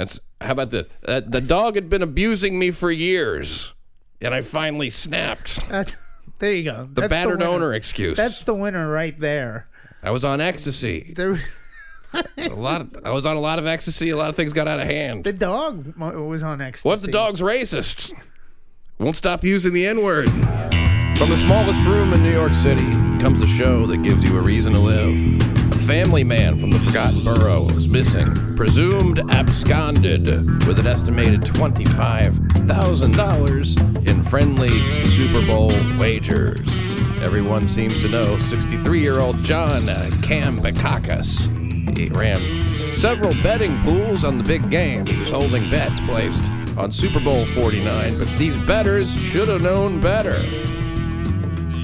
That's how about this? Uh, the dog had been abusing me for years, and I finally snapped. That's there you go. The That's battered winner. owner excuse. That's the winner right there. I was on ecstasy. There, A lot. Of, I was on a lot of ecstasy. A lot of things got out of hand. the dog was on ecstasy. What if the dog's racist? Won't stop using the N word. From the smallest room in New York City comes the show that gives you a reason to live. Family man from the Forgotten Borough is missing, presumed absconded with an estimated $25,000 in friendly Super Bowl wagers. Everyone seems to know 63 year old John Kambakakis. He ran several betting pools on the big game. He was holding bets placed on Super Bowl 49, but these bettors should have known better.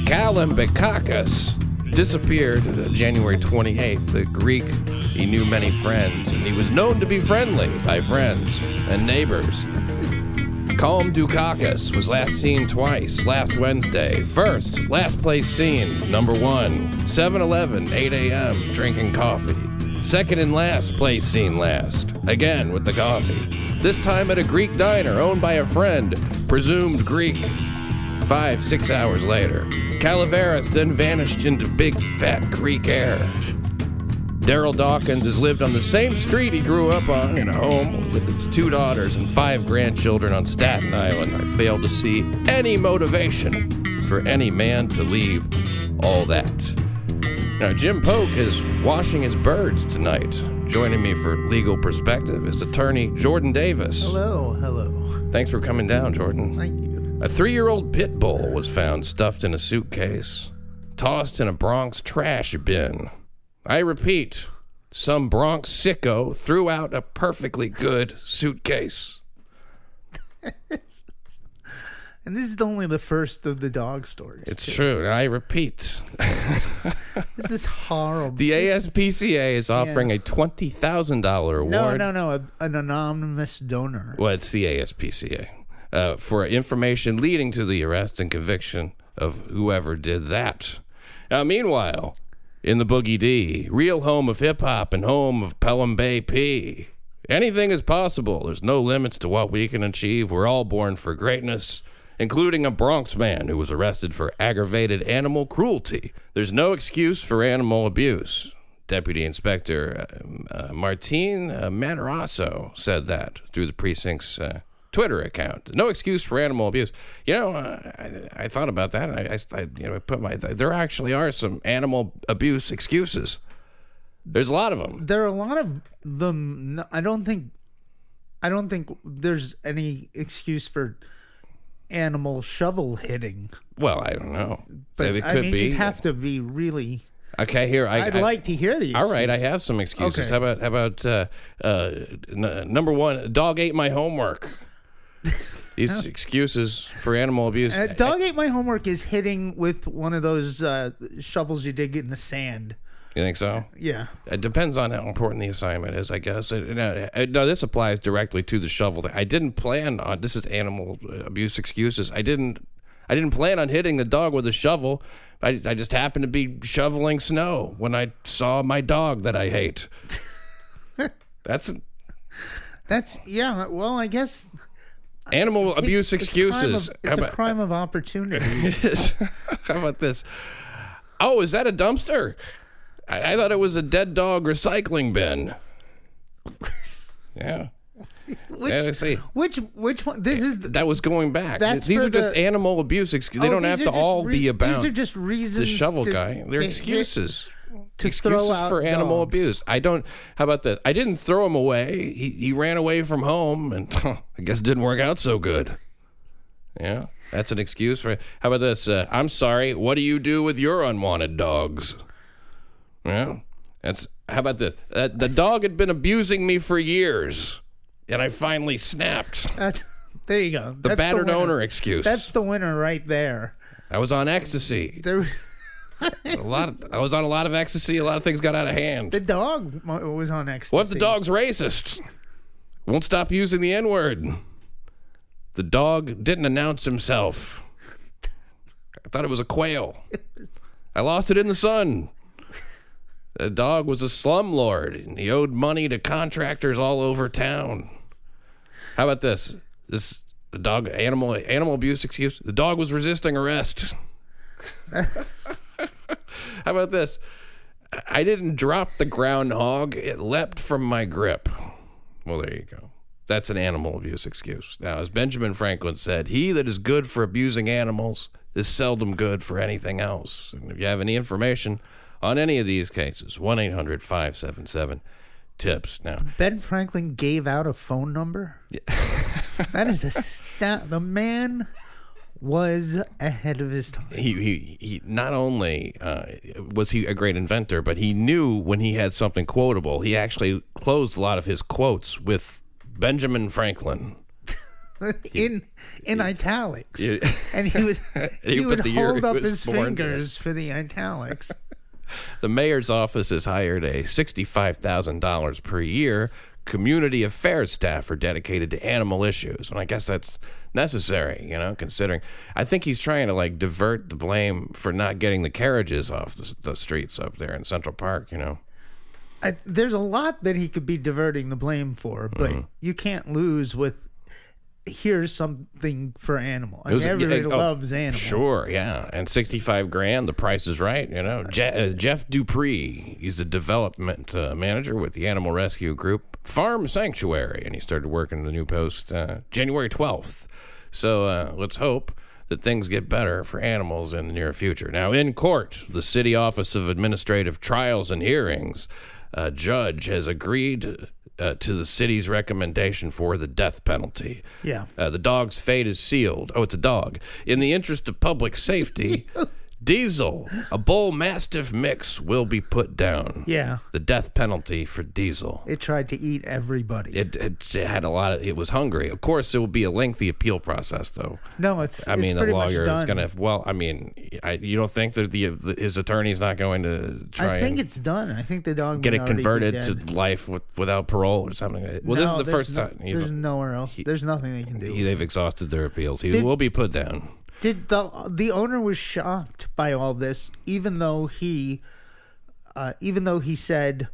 Callum Bekakis disappeared January 28th. The Greek, he knew many friends, and he was known to be friendly by friends and neighbors. Calm Dukakis was last seen twice last Wednesday. First, last place seen, number one, 7 Eleven, 8 a.m., drinking coffee. Second and last place seen last, again with the coffee. This time at a Greek diner owned by a friend, presumed Greek. Five, six hours later, Calaveras then vanished into big fat creek air. Daryl Dawkins has lived on the same street he grew up on in a home with his two daughters and five grandchildren on Staten Island. I fail to see any motivation for any man to leave all that. Now, Jim Polk is washing his birds tonight. Joining me for legal perspective is attorney Jordan Davis. Hello, hello. Thanks for coming down, Jordan. Thank you. A three year old pit bull was found stuffed in a suitcase, tossed in a Bronx trash bin. I repeat, some Bronx sicko threw out a perfectly good suitcase. And this is only the first of the dog stories. It's too. true. and I repeat, This is horrible. the ASPCA is offering a $20,000 award. no, no, no. A, an anonymous donor. Well, it's the ASPCA uh, for information leading to the arrest and conviction of whoever did that. Now, meanwhile, in the Boogie D, real home of hip hop and home of Pelham Bay P, anything is possible. There's no limits to what we can achieve. We're all born for greatness. Including a Bronx man who was arrested for aggravated animal cruelty. There's no excuse for animal abuse. Deputy Inspector uh, uh, Martine uh, Matarazzo said that through the precinct's uh, Twitter account. No excuse for animal abuse. You know, I, I thought about that, and I, I, I, you know, I put my. There actually are some animal abuse excuses. There's a lot of them. There are a lot of them. I don't think. I don't think there's any excuse for animal shovel hitting. Well, I don't know. But it I could mean, be. you'd have to be really. okay, here I, I'd I- like to hear these. All right, I have some excuses. Okay. How about how about uh, uh, n- number one? Dog ate my homework. These excuses for animal abuse. Uh, dog ate my homework is hitting with one of those uh, shovels you dig in the sand. You think so? Yeah. It depends on how important the assignment is, I guess. It, no, it- no, this applies directly to the shovel thing. I didn't plan on this is animal abuse excuses. I didn't. I didn't plan on hitting the dog with a shovel. I, I just happened to be shoveling snow when I saw my dog that I hate. That's That's yeah. Well, I guess animal abuse it's a crime excuses. of- It's How a crime of opportunity. How about this? Oh, is that a dumpster? I, I thought it was a dead dog recycling bin. Yeah. Which, yeah, see. which which one? This is the, That was going back. These are just animal abuse excuses. They Oh, don't have to all re- be about These are just reasons. the shovel to- guy. They're excuses. To excuses throw out for animal dogs. abuse. I don't. How about this? I didn't throw him away. He he ran away from home, and I guess it didn't work out so good. Yeah, that's an excuse for. How about this? Uh, I'm sorry. What do you do with your unwanted dogs? Yeah, that's. How about this? Uh, the dog had been abusing me for years, and I finally snapped. That's there you go. The That's battered winner. owner excuse. That's the winner right there. I was on ecstasy. There, A lot. Of, I was on a lot of ecstasy. A lot of things got out of hand. the dog was on ecstasy. What if the dog's racist? Won't stop using the N word. The dog didn't announce himself. I thought it was a quail. I lost it in the sun. The dog was a slumlord, and he owed money to contractors all over town. How about this? This dog animal animal abuse excuse. The dog was resisting arrest. How about this? I didn't drop the groundhog. It leapt from my grip. Well, there you go. That's an animal abuse excuse. Now, as Benjamin Franklin said, he that is good for abusing animals is seldom good for anything else. And if you have any information on any of these cases, 1 800 577 TIPS. Now, Ben Franklin gave out a phone number. Yeah. that is a stat. The man was ahead of his time. he, he, he not only uh, was he a great inventor, but he knew when he had something quotable. He actually closed a lot of his quotes with Benjamin Franklin. in in italics, Yeah. and he was He he, would hold up his fingers for the italics. The mayor's office has hired a $65,000 per year community affairs staffer dedicated to animal issues. And I guess that's necessary, you know, considering I think he's trying to like divert the blame for not getting the carriages off the, the streets up there in Central Park, you know. I, there's a lot that he could be diverting the blame for, but Mm-hmm. you can't lose with. Here's something for animal. I mean, was- everybody yeah, oh, loves animals. Sure, yeah. And 65 grand, the price is right, you know. Je- uh, Jeff Dupree, he's a development uh, manager with the animal rescue group Farm Sanctuary, and he started working in the new post uh, January 12th. So uh, let's hope that things get better for animals in the near future. Now, in court, the City Office of Administrative Trials and Hearings, a judge has agreed uh, to the city's recommendation for the death penalty. Yeah. Uh, the dog's fate is sealed. Oh, it's a dog. In the interest of public safety, Diesel, a bull mastiff mix, will be put down. Yeah. The death penalty for Diesel. It tried to eat everybody. It, it, it had a lot of. It was hungry. Of course, it will be a lengthy appeal process, though. no, it's. I it's mean, the lawyer is going to. Well, I mean, I, you don't think that the, the his attorney's not going to try I think it's done. I think the dog get it converted to life with, without parole or something? Well, this is the first no- time. There's nowhere else. There's nothing they can do. he- they've exhausted their appeals. He Did- will be put down. Did the the owner was shocked by all this, even though he, uh, even though he said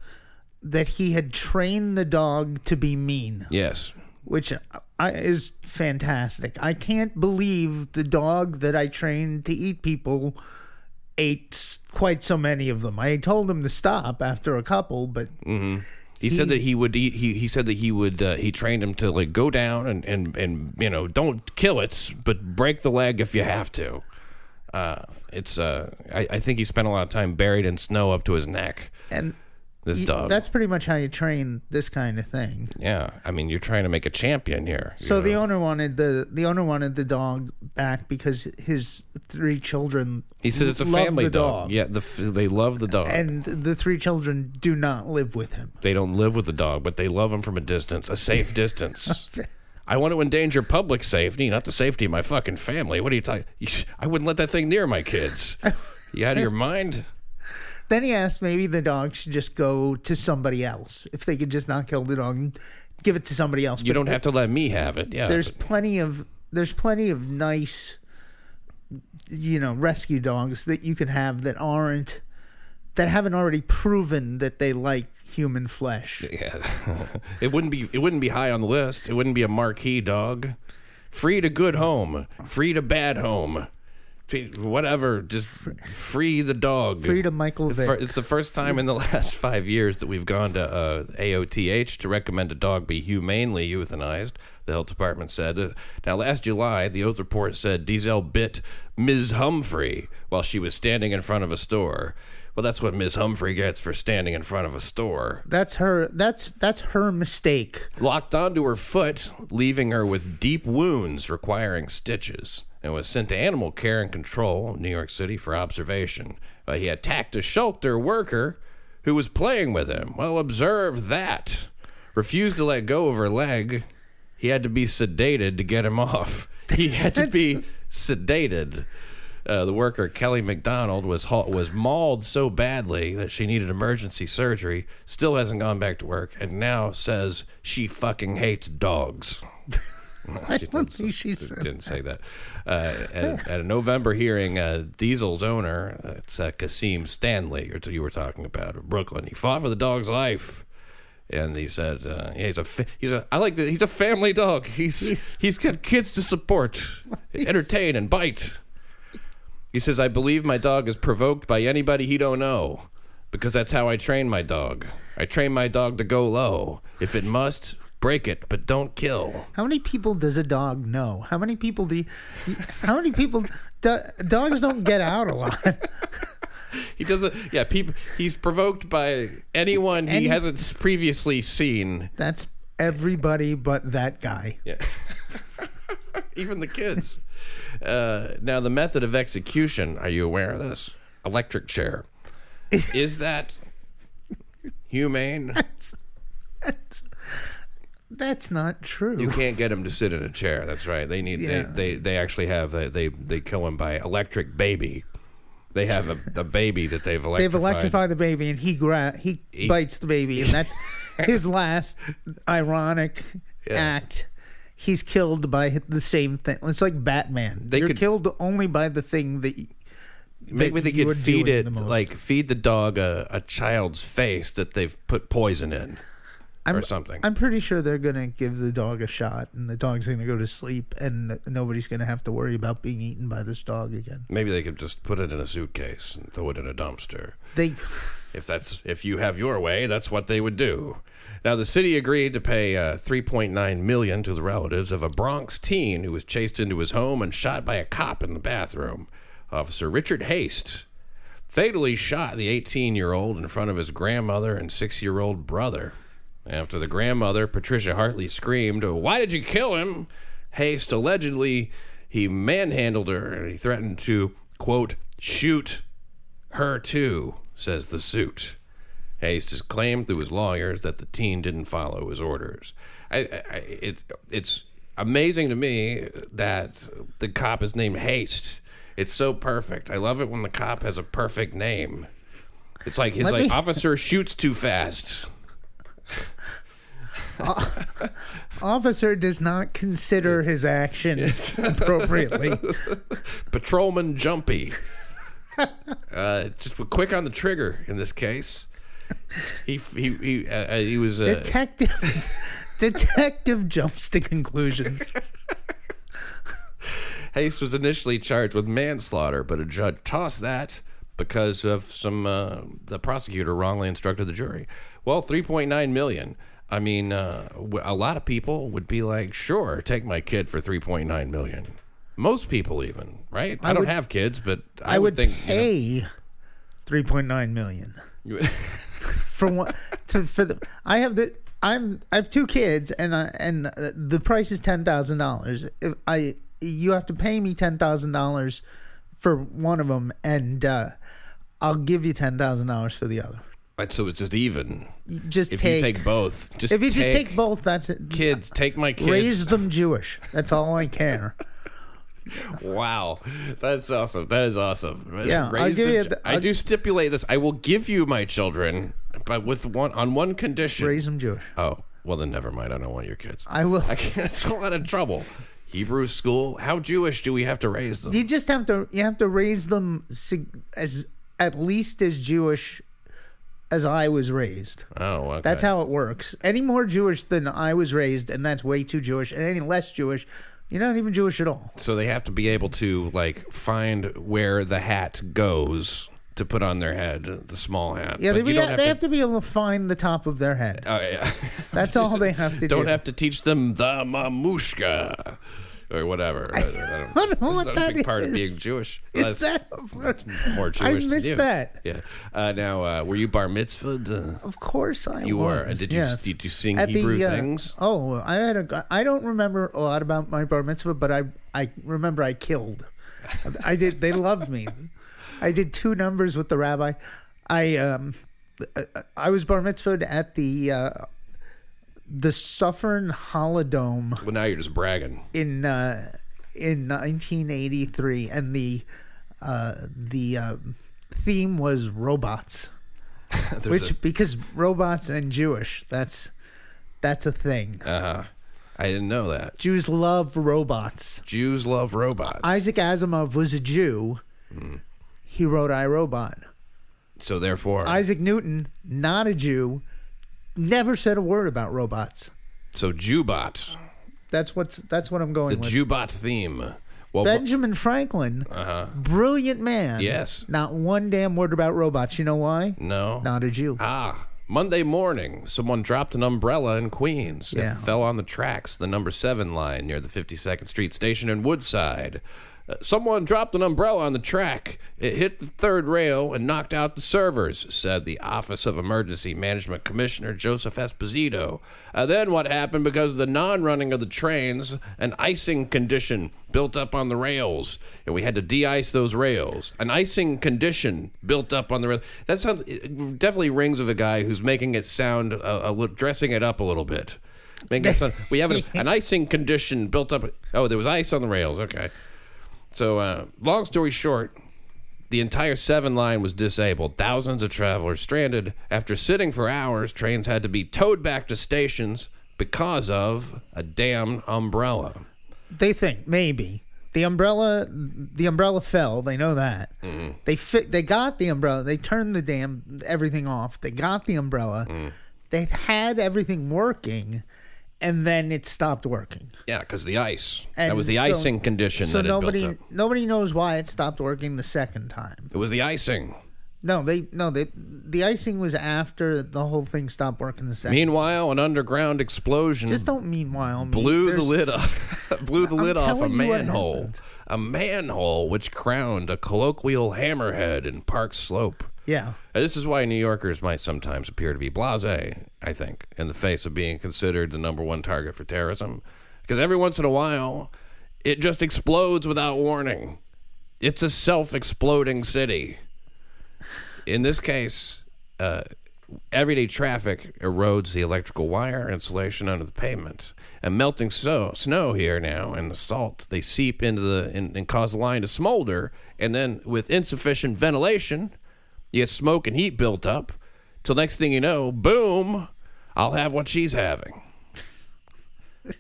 that he had trained the dog to be mean, Yes. which I, is fantastic. I can't believe the dog that I trained to eat people ate quite so many of them. I told him to stop after a couple, but He, said that he would. He, he said that he would. Uh, he trained him to like go down and, and and you know don't kill it, but break the leg if you have to. Uh, it's. Uh, I, I think he spent a lot of time buried in snow up to his neck. and This dog. that's pretty much how you train this kind of thing. yeah. I mean, you're trying to make a champion here. So the owner wanted the the owner wanted the dog back because his three children. he said it's a family the dog. Yeah. The they love the dog. and the three children do not live with him. they don't live with the dog, but they love him from a distance, a safe distance. I want to endanger public safety, not the safety of my fucking family. What are you talking? I wouldn't let that thing near my kids. You out of your mind? Then he asked maybe the dog should just go to somebody else if they could just not kill the dog and give it to somebody else. You But don't have to let me have it. Yeah. There's plenty of there's plenty of nice, you know, rescue dogs that you can have that aren't that haven't already proven that they like human flesh. yeah. it wouldn't be. It wouldn't be high on the list. It wouldn't be a marquee dog. Free to good home. Free to bad home. Whatever. Just free the dog. Free to Michael Vick. It's the first time in the last five years that we've gone to uh, OATH to recommend a dog be humanely euthanized. The health department said. Uh, now, last July, the Oath report said Diesel bit Ms. Humphrey while she was standing in front of a store. Well, that's what Ms. Humphrey gets for standing in front of a store. That's her. That's that's her mistake. Locked onto her foot, leaving her with deep wounds requiring stitches, and was sent to animal care and control, New York City, for observation. Uh, he attacked a shelter worker who was playing with him. Well, observe that. Refused to let go of her leg. He had to be sedated to get him off. He had to be sedated. Uh, the worker Kelly McDonald was ha- was mauled so badly that she needed emergency surgery. Still hasn't gone back to work, and now says she fucking hates dogs. She don't didn't, think she say- said didn't say that. Uh, at, at a November hearing, uh, Diesel's owner, it's uh, Kasim Stanley, or you were talking about, of Brooklyn. He fought for the dog's life And he said, uh, yeah, "He's a fa- he's a I like that he's a family dog. He's he's got kids to support, entertain, and bite." He says, "I believe my dog is provoked by anybody he don't know, because that's how I train my dog. I train my dog to go low. If it must, break it, but don't kill." How many people does a dog know? How many people do? You, how many people? Do, dogs don't get out a lot. He doesn't. Yeah, people. He's provoked by anyone he hasn't previously seen. That's everybody but that guy. Yeah. Even the kids. Uh, now, the method of execution. Are you aware of this? Electric chair. Is that humane? That's, that's, that's not true. You can't get him to sit in a chair. That's right. They need. Yeah. They, they they actually have. They they they kill him by electric baby. They have a, a baby that they've electrified. They've electrified the baby, and he gra- he, bites the baby, and that's his last ironic act. He's killed by the same thing. It's like Batman. They You're could- killed only by the thing that. y- Maybe that they you could are feed doing it the most. like feed the dog a, a child's face that they've put poison in I'm, or something. I'm pretty sure they're gonna give the dog a shot, and the dog's gonna go to sleep, and nobody's gonna have to worry about being eaten by this dog again. Maybe they could just put it in a suitcase and throw it in a dumpster. They, If that's if you have your way, that's what they would do. Now the city agreed to pay uh, 3.9 million to the relatives of a Bronx teen who was chased into his home and shot by a cop in the bathroom. Officer Richard Haste fatally shot the 18-year-old in front of his grandmother and 6-year-old brother. After the grandmother, Patricia Hartley, screamed, "Why did you kill him?" Haste allegedly he manhandled her and he threatened to quote shoot her too, says the suit. Haste has claimed through his lawyers that the teen didn't follow his orders. I, I, I- it's it's amazing to me that the cop is named Haste. It's so perfect. I love it when the cop has a perfect name. It's like his Let like me- officer shoots too fast. Officer does not consider his actions appropriately. Patrolman Jumpy. uh, just quick on the trigger in this case. He he he, uh, uh, he was uh, Detective, detective jumps to conclusions. Haste was initially charged with manslaughter, but a judge tossed that because of some uh, the prosecutor wrongly instructed the jury. Well, 3.9 million. I mean, uh, a lot of people would be like, "Sure, take my kid for 3.9 million." Most people, even right? I, don't would- have kids, but I, I would, would think you know, pay three point nine million for one. To, for the I have the I'm I have two kids and I, and the price is ten thousand dollars. I you have to pay me ten thousand dollars for one of them, and uh, I'll give you ten thousand dollars for the other. So it's just even. Just If take, you take both, just if you just take both, that's it. kids, take my kids. Raise them Jewish. That's all I care. Wow, that's awesome. That is awesome. Yeah, I'll Raise give the you the- I do stipulate this. I will give you my children, but with one on one condition. Raise them Jewish. Oh, well then never mind. I don't want your kids. I will. I can't. It's a lot of trouble. Hebrew school. How Jewish do we have to raise them? You just have to you have to raise them as at least as Jewish as I was raised. Oh, okay. That's how it works. Any more Jewish than I was raised, and that's way too Jewish. And any less Jewish, you're not even Jewish at all. So they have to be able to like find where the hat goes to put on their head, the small hat. Yeah, they, be, don't they have to be able to find the top of their head. Oh yeah. That's all they have to don't do. have to teach them the mamushka or whatever. I, don't, don't know what is a that big part of being Jewish. Is That's that more Jewish I than missed that. Yeah. Uh, now, uh, were you bar mitzvahed? Uh, Of course, I You was. were. And did you- yes. did you sing At Hebrew the, uh, things? Oh, I had a. I don't remember a lot about my bar mitzvah, but I I remember I killed. I did. They loved me. I did two numbers with the rabbi. I um, I was bar mitzvahed at the uh, the Suffern Holidome well, now you're just bragging. in uh, in 1983, and the uh, the uh, theme was robots. Which because robots and Jewish, that's that's a thing. a, uh, I didn't know that. Jews love robots. Jews love robots. Isaac Asimov was a Jew. Hmm. He wrote I Robot. so therefore, Isaac Newton, not a Jew, never said a word about robots. So Jubot, That's what's that's what I'm going the with. Jubot theme. Well, Benjamin Franklin, uh-huh. brilliant man. Yes. Not one damn word about robots. You know why? no. Not a Jew. Ah, Monday morning, someone dropped an umbrella in Queens. Yeah. It fell on the tracks, the number seven line near the 52nd Street station in Woodside. Uh, someone dropped an umbrella on the track. It hit the third rail and knocked out the servers, said the Office of Emergency Management Commissioner Joseph Esposito. Uh, then what happened because of the non running of the trains, an icing condition built up on the rails, and we had to de-ice those rails. An icing condition built up on the rails. That sounds it definitely rings of a guy who's making it sound a, a, dressing it up a little bit. Making it sound, we have an, an icing condition built up. Oh, there was ice on the rails. Okay. So, uh, long story short, the entire seven line was disabled. Thousands of travelers stranded. After sitting for hours, trains had to be towed back to stations because of a damn umbrella. They think maybe the umbrella the umbrella fell. They know that. Mm-hmm. They fit. They got the umbrella. They turned the damn everything off. They got the umbrella. Mm. They had everything working, and then it stopped working. Yeah, because the ice. that was the so- icing condition So that it nobody up. nobody knows why it stopped working the second time. It was the icing. No, they no they the icing was after the whole thing stopped working the second. Meanwhile, an underground explosion Just don't meanwhile me. blew the lid off, blew the I'm lid off a telling you what manhole. A manhole which crowned a colloquial hammerhead in Park Slope. Yeah. This is why New Yorkers might sometimes appear to be blasé, I think, in the face of being considered the number one target for terrorism. Because every once in a while, it just explodes without warning. It's a self exploding city. In this case, uh, everyday traffic erodes the electrical wire insulation under the pavement. And melting snow, snow here now and the salt, they seep into the and, and cause the line to smolder. And then with insufficient ventilation, you get smoke and heat built up. Till next thing you know, boom, I'll have what she's having.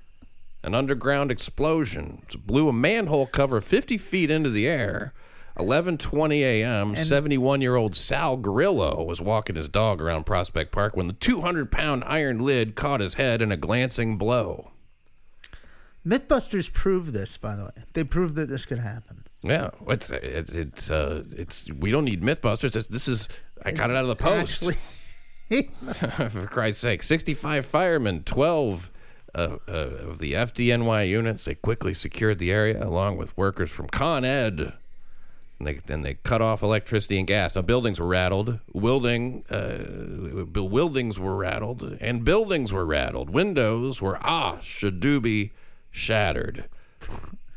An underground explosion blew a manhole cover 50 feet into the air. 11:20 a.m. 71-year-old Sal Grillo was walking his dog around Prospect Park when the 200-pound iron lid caught his head in a glancing blow. Mythbusters proved this, by the way. They proved that this could happen. Yeah, it's it's it's, uh, it's we don't need MythBusters. This, this is I got it out of the post. Actually, For Christ's sake, 65 firemen, 12 uh, uh, of the FDNY units. They quickly secured the area along with workers from Con Ed. And they, then they cut off electricity and gas. Now, buildings were rattled. Wilding, uh, buildings were rattled. And buildings were rattled. Windows were, ah, shadooby, shattered.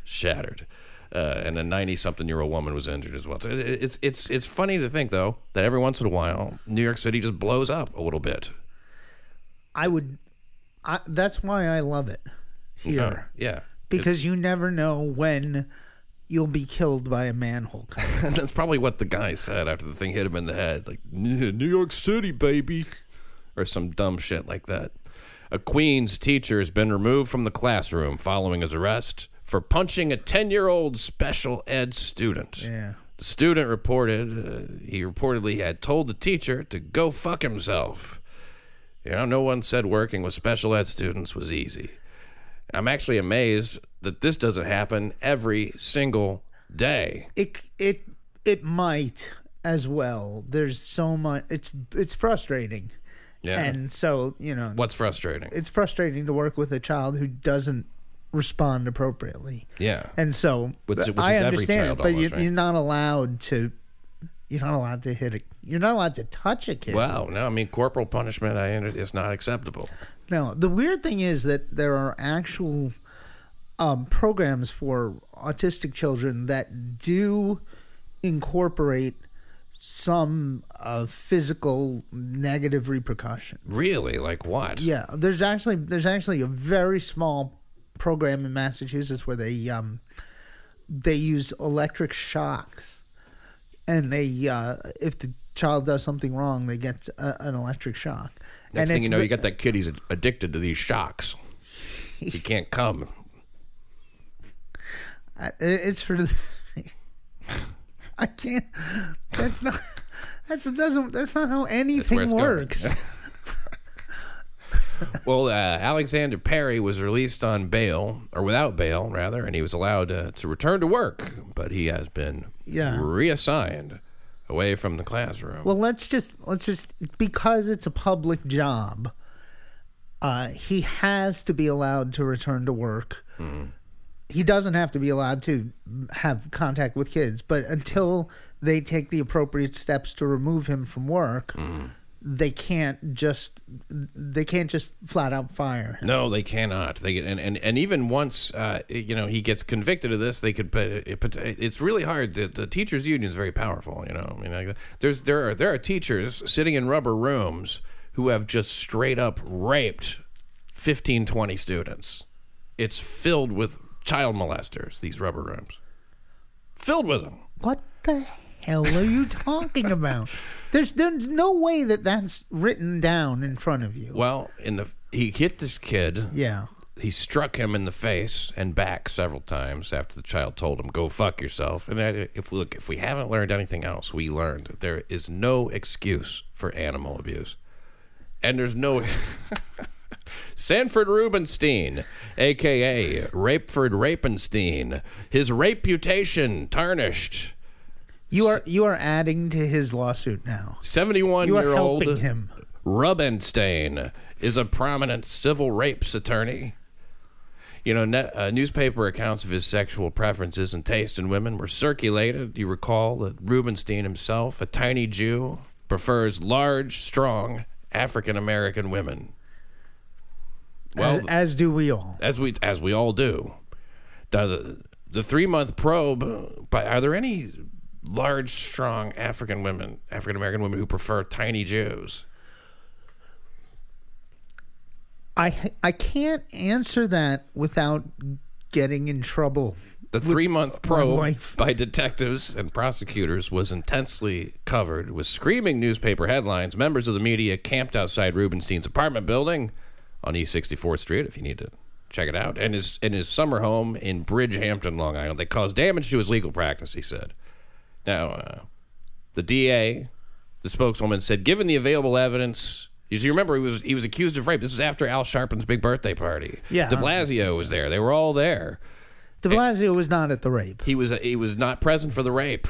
shattered. Uh, and a 90 something year old woman was injured as well. So it, it's, it's, it's funny to think, though, that every once in a while, New York City just blows up a little bit. I would. I, that's why I love it here Uh, yeah. because you never know when you'll be killed by a manhole cover. That's probably what the guy said after the thing hit him in the head. Like, New York City, baby. Or some dumb shit like that. A Queens teacher has been removed from the classroom following his arrest for punching a 10 year old special ed student. Yeah. The student reported, uh, he reportedly had told the teacher to go fuck himself. You know, no one said working with special ed students was easy. I'm actually amazed that this doesn't happen every single day. It it it might as well. There's so much. It's it's frustrating, Yeah. and so you know What's frustrating? it's frustrating to work with a child who doesn't respond appropriately. Yeah. And so Which- which I is every understand it, but you, almost, right? you're not allowed to. You're not allowed to hit a. You're not allowed to touch a kid. Wow. No, I mean, corporal punishment I is not acceptable. No, the weird thing is that there are actual um, programs for autistic children that do incorporate some uh, physical negative repercussions. Really? Like what? Yeah, there's actually there's actually a very small program in Massachusetts where they um, they use electric shocks, and they uh, if the child does something wrong, they get a, an electric shock. Next and thing you know, you got that kid. He's addicted to these shocks. He can't come. I- It's for the. I can't. That's not. That's it doesn't. That's not how anything works. well, uh, Alexander Perry was released on bail, or without bail, rather, and he was allowed uh, to return to work, but he has been Yeah. reassigned away from the classroom. Well, let's just let's just because it's a public job. Uh, he has to be allowed to return to work. He doesn't have to be allowed to have contact with kids, but until they take the appropriate steps to remove him from work, they can't just they can't just flat out fire him. No, they cannot. They and and, and even once uh, you know he gets convicted of this, they could. But it, it's really hard. The, the teachers' union is very powerful. You know, I mean, like, there's there are there are teachers sitting in rubber rooms who have just straight up raped 15, 20 students. It's filled with child molesters. These rubber rooms, filled with them. What the hell are you talking about? There's there's no way that that's written down in front of you. Well, in the he hit this kid. Yeah. he struck him in the face and back several times after the child told him go fuck yourself and if look if we haven't learned anything else we learned that there is no excuse for animal abuse and there's no Sanford Rubenstein, aka Rapeford Rapenstein, his reputation tarnished. You are you are adding to his lawsuit now. 71 You are year old him. Rubenstein is a prominent civil rapes attorney. You know, ne- uh, newspaper accounts of his sexual preferences and taste in women were circulated. You recall that Rubenstein himself, a tiny Jew, prefers large, strong African American women. Well, as, as do we all. as we as we all do. Now the the three month probe. But are there any large, strong African women, African American women who prefer tiny Jews? I I can't answer that without getting in trouble. The three month probe by detectives and prosecutors was intensely covered with screaming newspaper headlines. Members of the media camped outside Rubenstein's apartment building on East 64th Street, if you need to check it out, and his, in his summer home in Bridgehampton, Long Island. They caused damage to his legal practice, he said. Now, uh, the DA, the spokeswoman, said, given the available evidence. You see, remember he was he was accused of rape. This was after Al Sharpton's big birthday party. Yeah. De Blasio was there. They were all there. De Blasio was not at the rape, He was he was not present for the rape,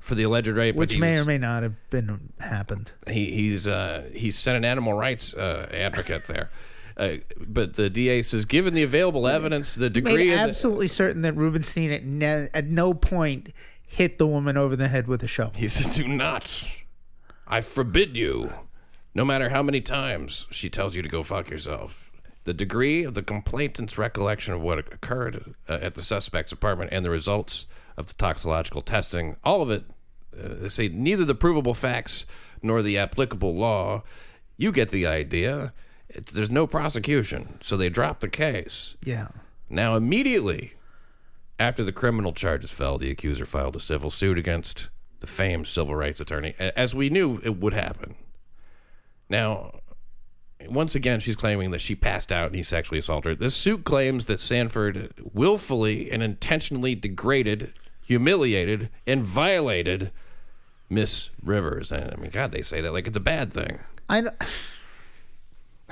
for the alleged rape. which may was- or may not have been happened. he he's uh, he's sent an animal rights uh, advocate there. Uh, but the DA says, given the available evidence, the degree Made of the, absolutely certain that Rubenstein at, ne- at no point hit the woman over the head with a shovel. he said, "Do not, I forbid you, no matter how many times she tells you to go fuck yourself." The degree of the complainant's recollection of what occurred uh, at the suspect's apartment and the results of the toxicological testing, all of it, uh, they say neither the provable facts nor the applicable law. You get the idea. It's, there's no prosecution, so they drop the case. Yeah. Now, immediately after the criminal charges fell, the accuser filed a civil suit against the famed civil rights attorney, as we knew it would happen. Now, once again, she's claiming that she passed out and he sexually assaulted her. This suit claims that Sanford willfully and intentionally degraded, humiliated, and violated Miss Rivers. And I mean, God, they say that like it's a bad thing. I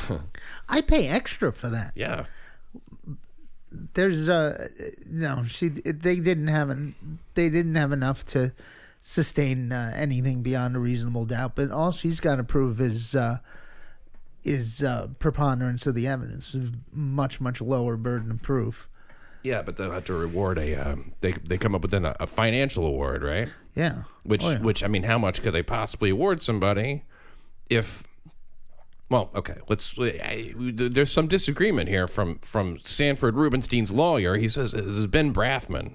I pay extra for that. Yeah. There's a no, she they didn't have an, they didn't have enough to sustain uh, anything beyond a reasonable doubt, but all she's got to prove is uh is uh preponderance of the evidence, much much lower burden of proof. Yeah, but they'll have to reward a. Um, they they come up with an, a financial award, right? Yeah. Which Oh, yeah. which I mean, how much could they possibly award somebody if? Well, okay, let's. I, there's some disagreement here from from Sanford Rubenstein's lawyer. He says this is Ben Brafman.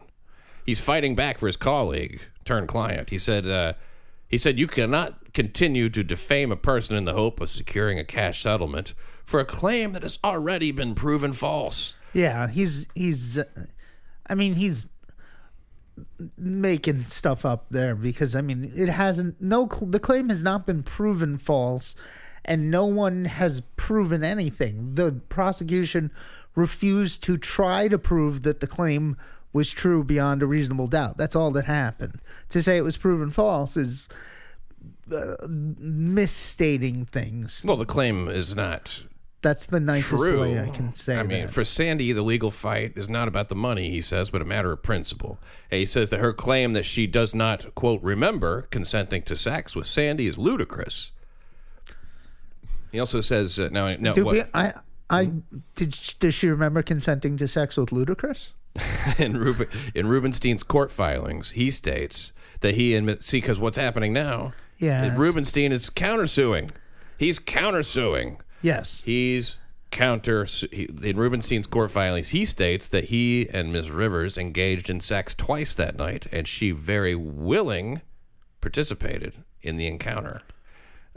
He's fighting back for his colleague turned client. He said. Uh, he said you cannot continue to defame a person in the hope of securing a cash settlement for a claim that has already been proven false. Yeah, he's he's. Uh, I mean, he's making stuff up there because I mean, it hasn't. No, the claim has not been proven false, and no one has proven anything. The prosecution refused to try to prove that the claim was true beyond a reasonable doubt. That's all that happened. To say it was proven false is uh, misstating things. Well, the claim is not That's the nicest True. way I can say it. I mean, that. for Sandy, the legal fight is not about the money, he says, but a matter of principle. And he says that her claim that she does not, quote, remember consenting to sex with Sandy is ludicrous. He also says, uh, now, no, Did what, we, I, I did. Does she remember consenting to sex with Ludacris? in, Ruben, in Rubenstein's court filings, he states that he, and see, because what's happening now, Yeah, Rubenstein is countersuing. He's countersuing. Yes. He's counter he, in Rubenstein's court filings. He states that he and Ms. Rivers engaged in sex twice that night, and she very willing participated in the encounter.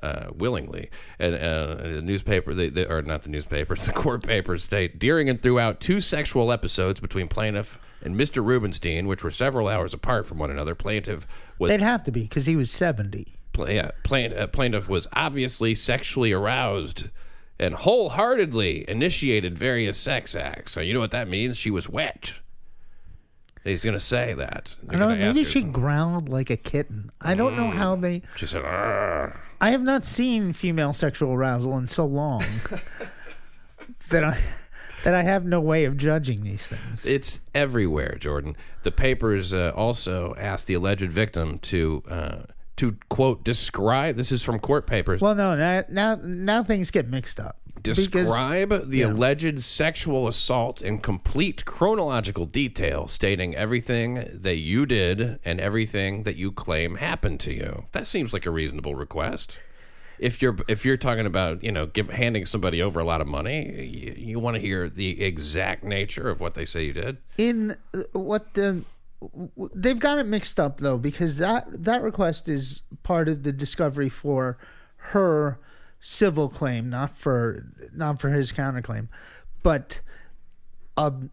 Uh, willingly, and uh, the newspaper, they, they, or not the newspapers, the court papers state during and throughout two sexual episodes between plaintiff and Mr. Rubenstein, which were several hours apart from one another. Plaintiff was They'd have to be because he was seventy. pla- yeah, plaint, uh, plaintiff was obviously sexually aroused and wholeheartedly initiated various sex acts. So you know what that means? She was wet. He's going to say that. I don't know. Maybe she growled like a kitten. I don't know how they. She said, "Arr." I have not seen female sexual arousal in so long that I that I have no way of judging these things. It's everywhere, Jordan. The papers uh, also asked the alleged victim to uh, to quote describe. This is from court papers. Well, no, now now, now things get mixed up. Because- describe the yeah. alleged sexual assault in complete chronological detail, stating everything that you did and everything that you claim happened to you. That seems like a reasonable request. If you're if you're talking about you know give, handing somebody over a lot of money, you, you want to hear the exact nature of what they say you did. in uh, what the they've got it mixed up though because that that request is part of the discovery for her civil claim not for not for his counterclaim. But um,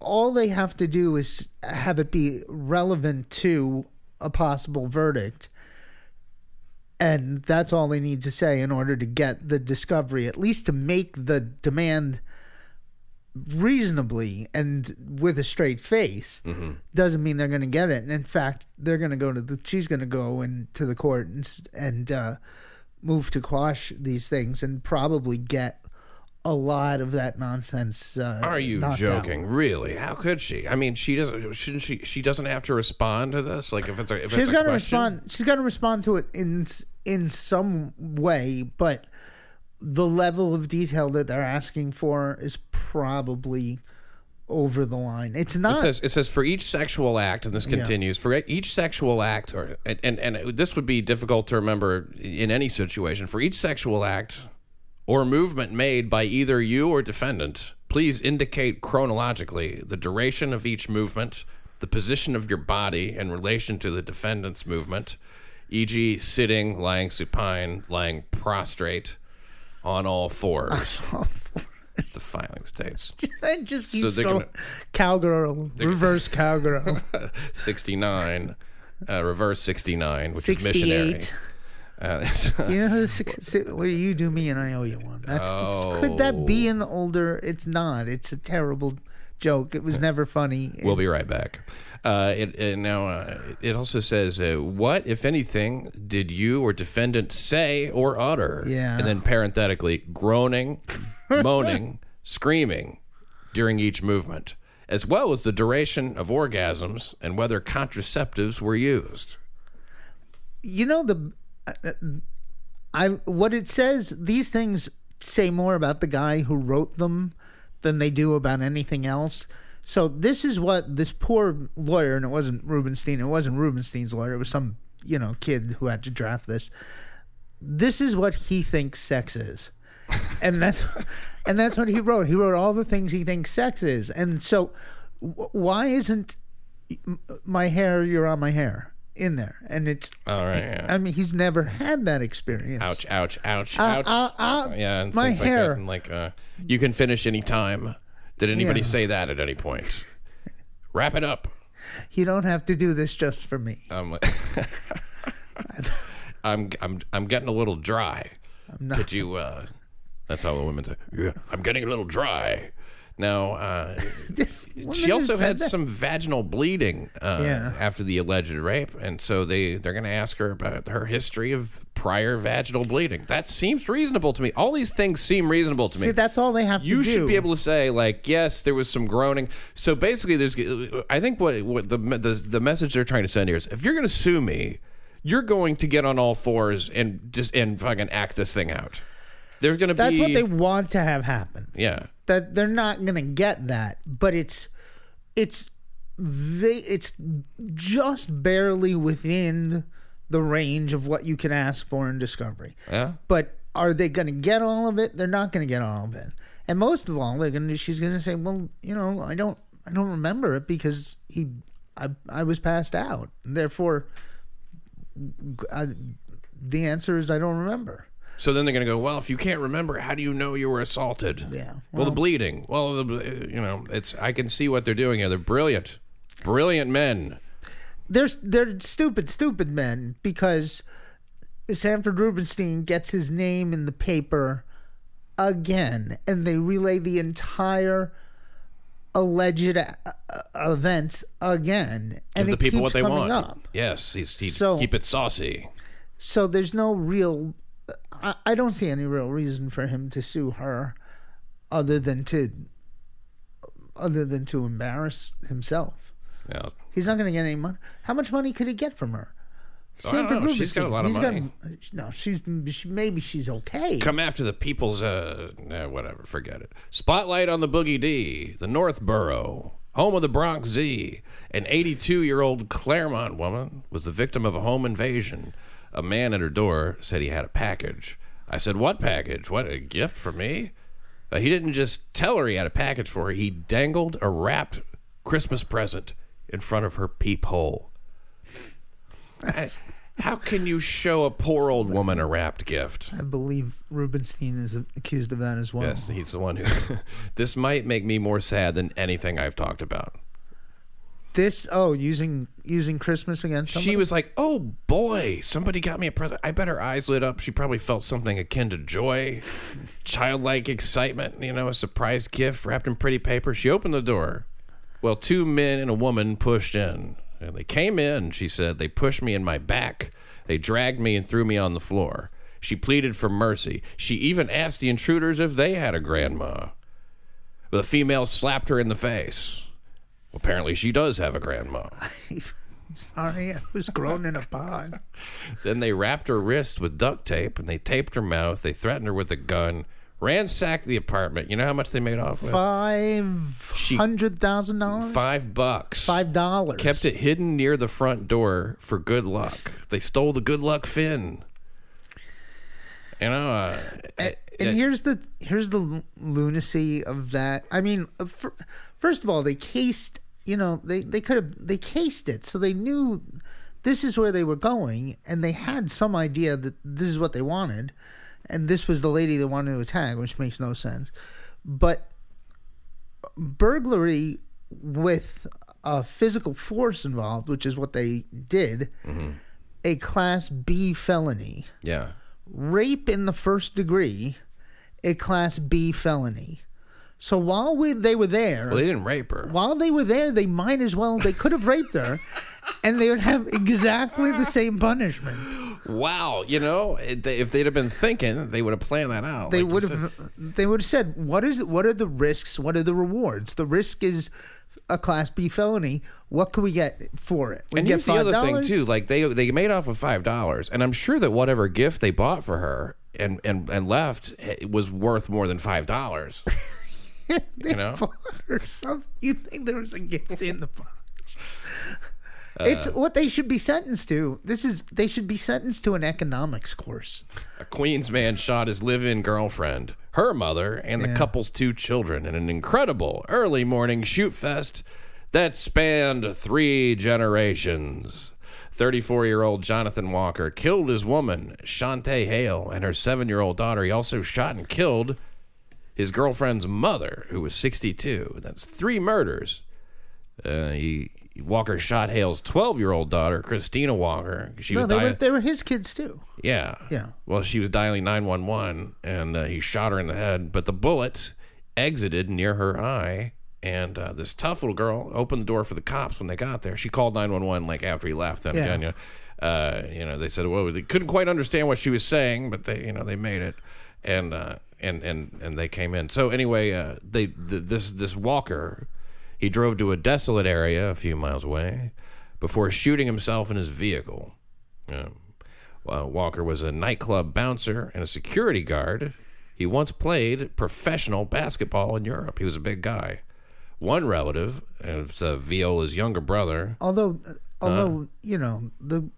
all they have to do is have it be relevant to a possible verdict and that's all they need to say in order to get the discovery at least to make the demand reasonably and with a straight face doesn't mean they're going to get it. And in fact, they're going to go to the she's going to go into the court and and uh, move to quash these things and probably get a lot of that nonsense. Uh, Are you knocked out. joking? Really? How could she? I mean, she doesn't. Shouldn't she? She doesn't have to respond to this. Like if it's a if She's it's a going to respond. She's going to respond to it in in some way, but the level of detail that they're asking for is probably over the line. It's not. It says it says for each sexual act, and this continues for each sexual act, or and, and and this would be difficult to remember in any situation. For each sexual act or movement made by either you or defendant, please indicate chronologically the duration of each movement, the position of your body in relation to the defendant's movement, e.g., sitting, lying supine, lying prostrate, on all fours. the filing states. it just keeps they're going. gonna- cowgirl, reverse cowgirl. 69, uh, reverse 69, which is missionary. 68. Uh, You know, this- well, you do me and I owe you one. That's could that be Oh. an older? It's not. It's a terrible joke. It was never funny. we'll be right back. Uh, it, it now uh, it also says, uh, "What, if anything, did you or defendant say or utter?" Yeah. and then parenthetically, groaning, moaning, screaming during each movement, as well as the duration of orgasms and whether contraceptives were used. you know the uh, I what it says these things say more about the guy who wrote them than they do about anything else. So this is what this poor lawyer and it wasn't Rubenstein, it wasn't Rubenstein's lawyer, it was some, you know, kid who had to draft this. This is what he thinks sex is. And that's and that's what he wrote. He wrote all the things he thinks sex is. And so why isn't my hair you're on my hair in there? And it's All right. Yeah. I mean, he's never had that experience. Ouch! Ouch! Ouch! Uh, ouch! uh, uh, yeah, and my things hair. Like, that. And like uh, you can finish any time. Did anybody Yeah. say that at any point? Wrap it up. You don't have to do this just for me. Um, I'm I'm I'm getting a little dry. I'm not. Could you? Uh, that's how the women say. Yeah, I'm getting a little dry. Now, uh, she also had that. some vaginal bleeding uh, Yeah. after the alleged rape, and so they they're going to ask her about her history of prior vaginal bleeding. That seems reasonable to me. All these things seem reasonable to me. See, that's all they have you to do. You should be able to say like yes there was some groaning so basically there's i think what, what the, the the message they're trying to send here is if you're going to sue me you're going to get on all fours and just and fucking act this thing out there's going to be That's what they want to have happen. yeah That they're not going to get that, but it's it's they it's just barely within the range of what you can ask for in discovery. yeah But are they going to get all of it? They're not going to get all of it. And most of all, they're going to she's going to say, "Well, you know, I don't I don't remember it because he I I was passed out. Therefore I, the answer is I don't remember." So then they're going to go well if you can't remember how do you know you were assaulted Yeah. well, the bleeding well the, you know it's i can see what they're doing here they're brilliant brilliant men they're they're stupid, stupid men because Sanford Rubenstein gets his name in the paper again, and they relay the entire alleged uh, uh, events again, and Give the people what they want up. yes he's he, So- keep it saucy So there's no real. I, I don't see any real reason for him to sue her, other than to, other than to embarrass himself. yeah He's not going to get any money. How much money could he get from her? I don't Sanford know. She's got a lot of he's got- money. no, she's she, maybe she's okay. come after the people's uh whatever forget it spotlight on the boogie d the north borough home of the bronx z an 82 year old claremont woman was the victim of a home invasion a man at her door said he had a package i said what package what a gift for me uh, he didn't just tell her he had a package for her he dangled a wrapped christmas present in front of her peephole I- how can you show a poor old woman a wrapped gift I believe Rubenstein is accused of that as well. Yes, he's the one who. this might make me more sad than anything I've talked about. This oh using using Christmas against somebody? She was like, "Oh boy, somebody got me a present." I bet her eyes lit up. She probably felt something akin to joy, childlike excitement. You know, a surprise gift wrapped in pretty paper. She opened the door. Well, two men and a woman pushed in. And they came in. She said they pushed me in my back. They dragged me and threw me on the floor. She pleaded for mercy. She even asked the intruders if they had a grandma. The female slapped her in the face. Apparently, she does have a grandma. Sorry, I was grown in a pod. Then they wrapped her wrist with duct tape and they taped her mouth. They threatened her with a gun, ransacked the apartment. You know how much they made off with? Five hundred thousand dollars. Five bucks. Five dollars. Kept it hidden near the front door for good luck. They stole the good luck fin. You know, uh, And, and here's the here's the lunacy of that. I mean, uh, fir- first of all, they cased. You know, they they could have they cased it, so they knew this is where they were going, and they had some idea that this is what they wanted, and this was the lady they wanted to attack, which makes no sense. But burglary with a physical force involved, which is what they did, mm-hmm. a class B felony yeah. rape in the first degree, a class B felony. So while we, they were there, Well, they didn't rape her. while they were there, they might as well, they could have raped her and they would have exactly the same punishment. Wow. You know, if they'd have been thinking, they would have planned that out. They Like would have, they would have said, what is it? What are the risks? What are the rewards? The risk is a class B felony. What can we get for it? We And get here's the other thing too. Like they they made off with five dollars, and I'm sure that whatever gift they bought for her and and and left eh, was worth more than five dollars. you know, or something. You think there was a gift in the box? Uh, it's what they should be sentenced to. This is they should be sentenced to an economics course. a Queens man shot his live-in girlfriend, her mother, and the Yeah. couple's two children in an incredible early morning shoot fest that spanned three generations. 34 year old Jonathan Walker killed his woman, Shantae Hale, and her seven year old daughter. He also shot and killed his girlfriend's mother, who was 62. That's three murders. Uh, he, Walker shot Hale's 12 year old daughter, Christina Walker. She No, was they were they were his kids too. Yeah. Yeah. Well, she was dialing 911 and uh, he shot her in the head, but the bullet exited near her eye. And uh, this tough little girl opened the door for the cops when they got there. She called 911 like after he left Yeah. again. Yeah. Uh, you know, they said, well, they couldn't quite understand what she was saying, but they, you know, they made it, and uh, and and and they came in. So anyway, uh, they th- this this Walker, he drove to a desolate area a few miles away before shooting himself in his vehicle. Well, Walker was a nightclub bouncer and a security guard. He once played professional basketball in Europe. He was a big guy. One relative, it's uh, Viola's younger brother, Although, although you know the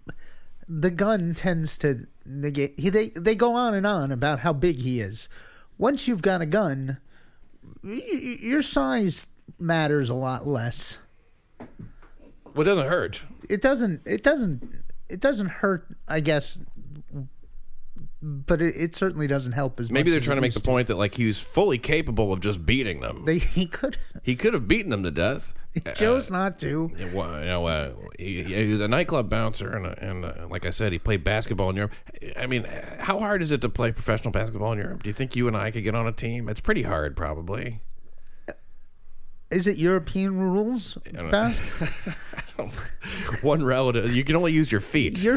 the gun tends to negate. He, they they go on and on about how big he is. Once you've got a gun, y- your size matters a lot less. well, it doesn't hurt. It doesn't. It doesn't. It doesn't hurt. I guess. But it, it certainly doesn't help as Maybe much Maybe they're trying to make the point that like he was fully capable of just beating them. They he could he could have beaten them to death. Chose not to. Well, you know, uh, he, he was a nightclub bouncer, and, uh, and uh, like I said, he played basketball in Europe. I mean, how hard is it to play professional basketball in Europe? Do you think you and I could get on a team? It's pretty hard, probably. Is it European rules? Bas? One relative, you can only use your feet.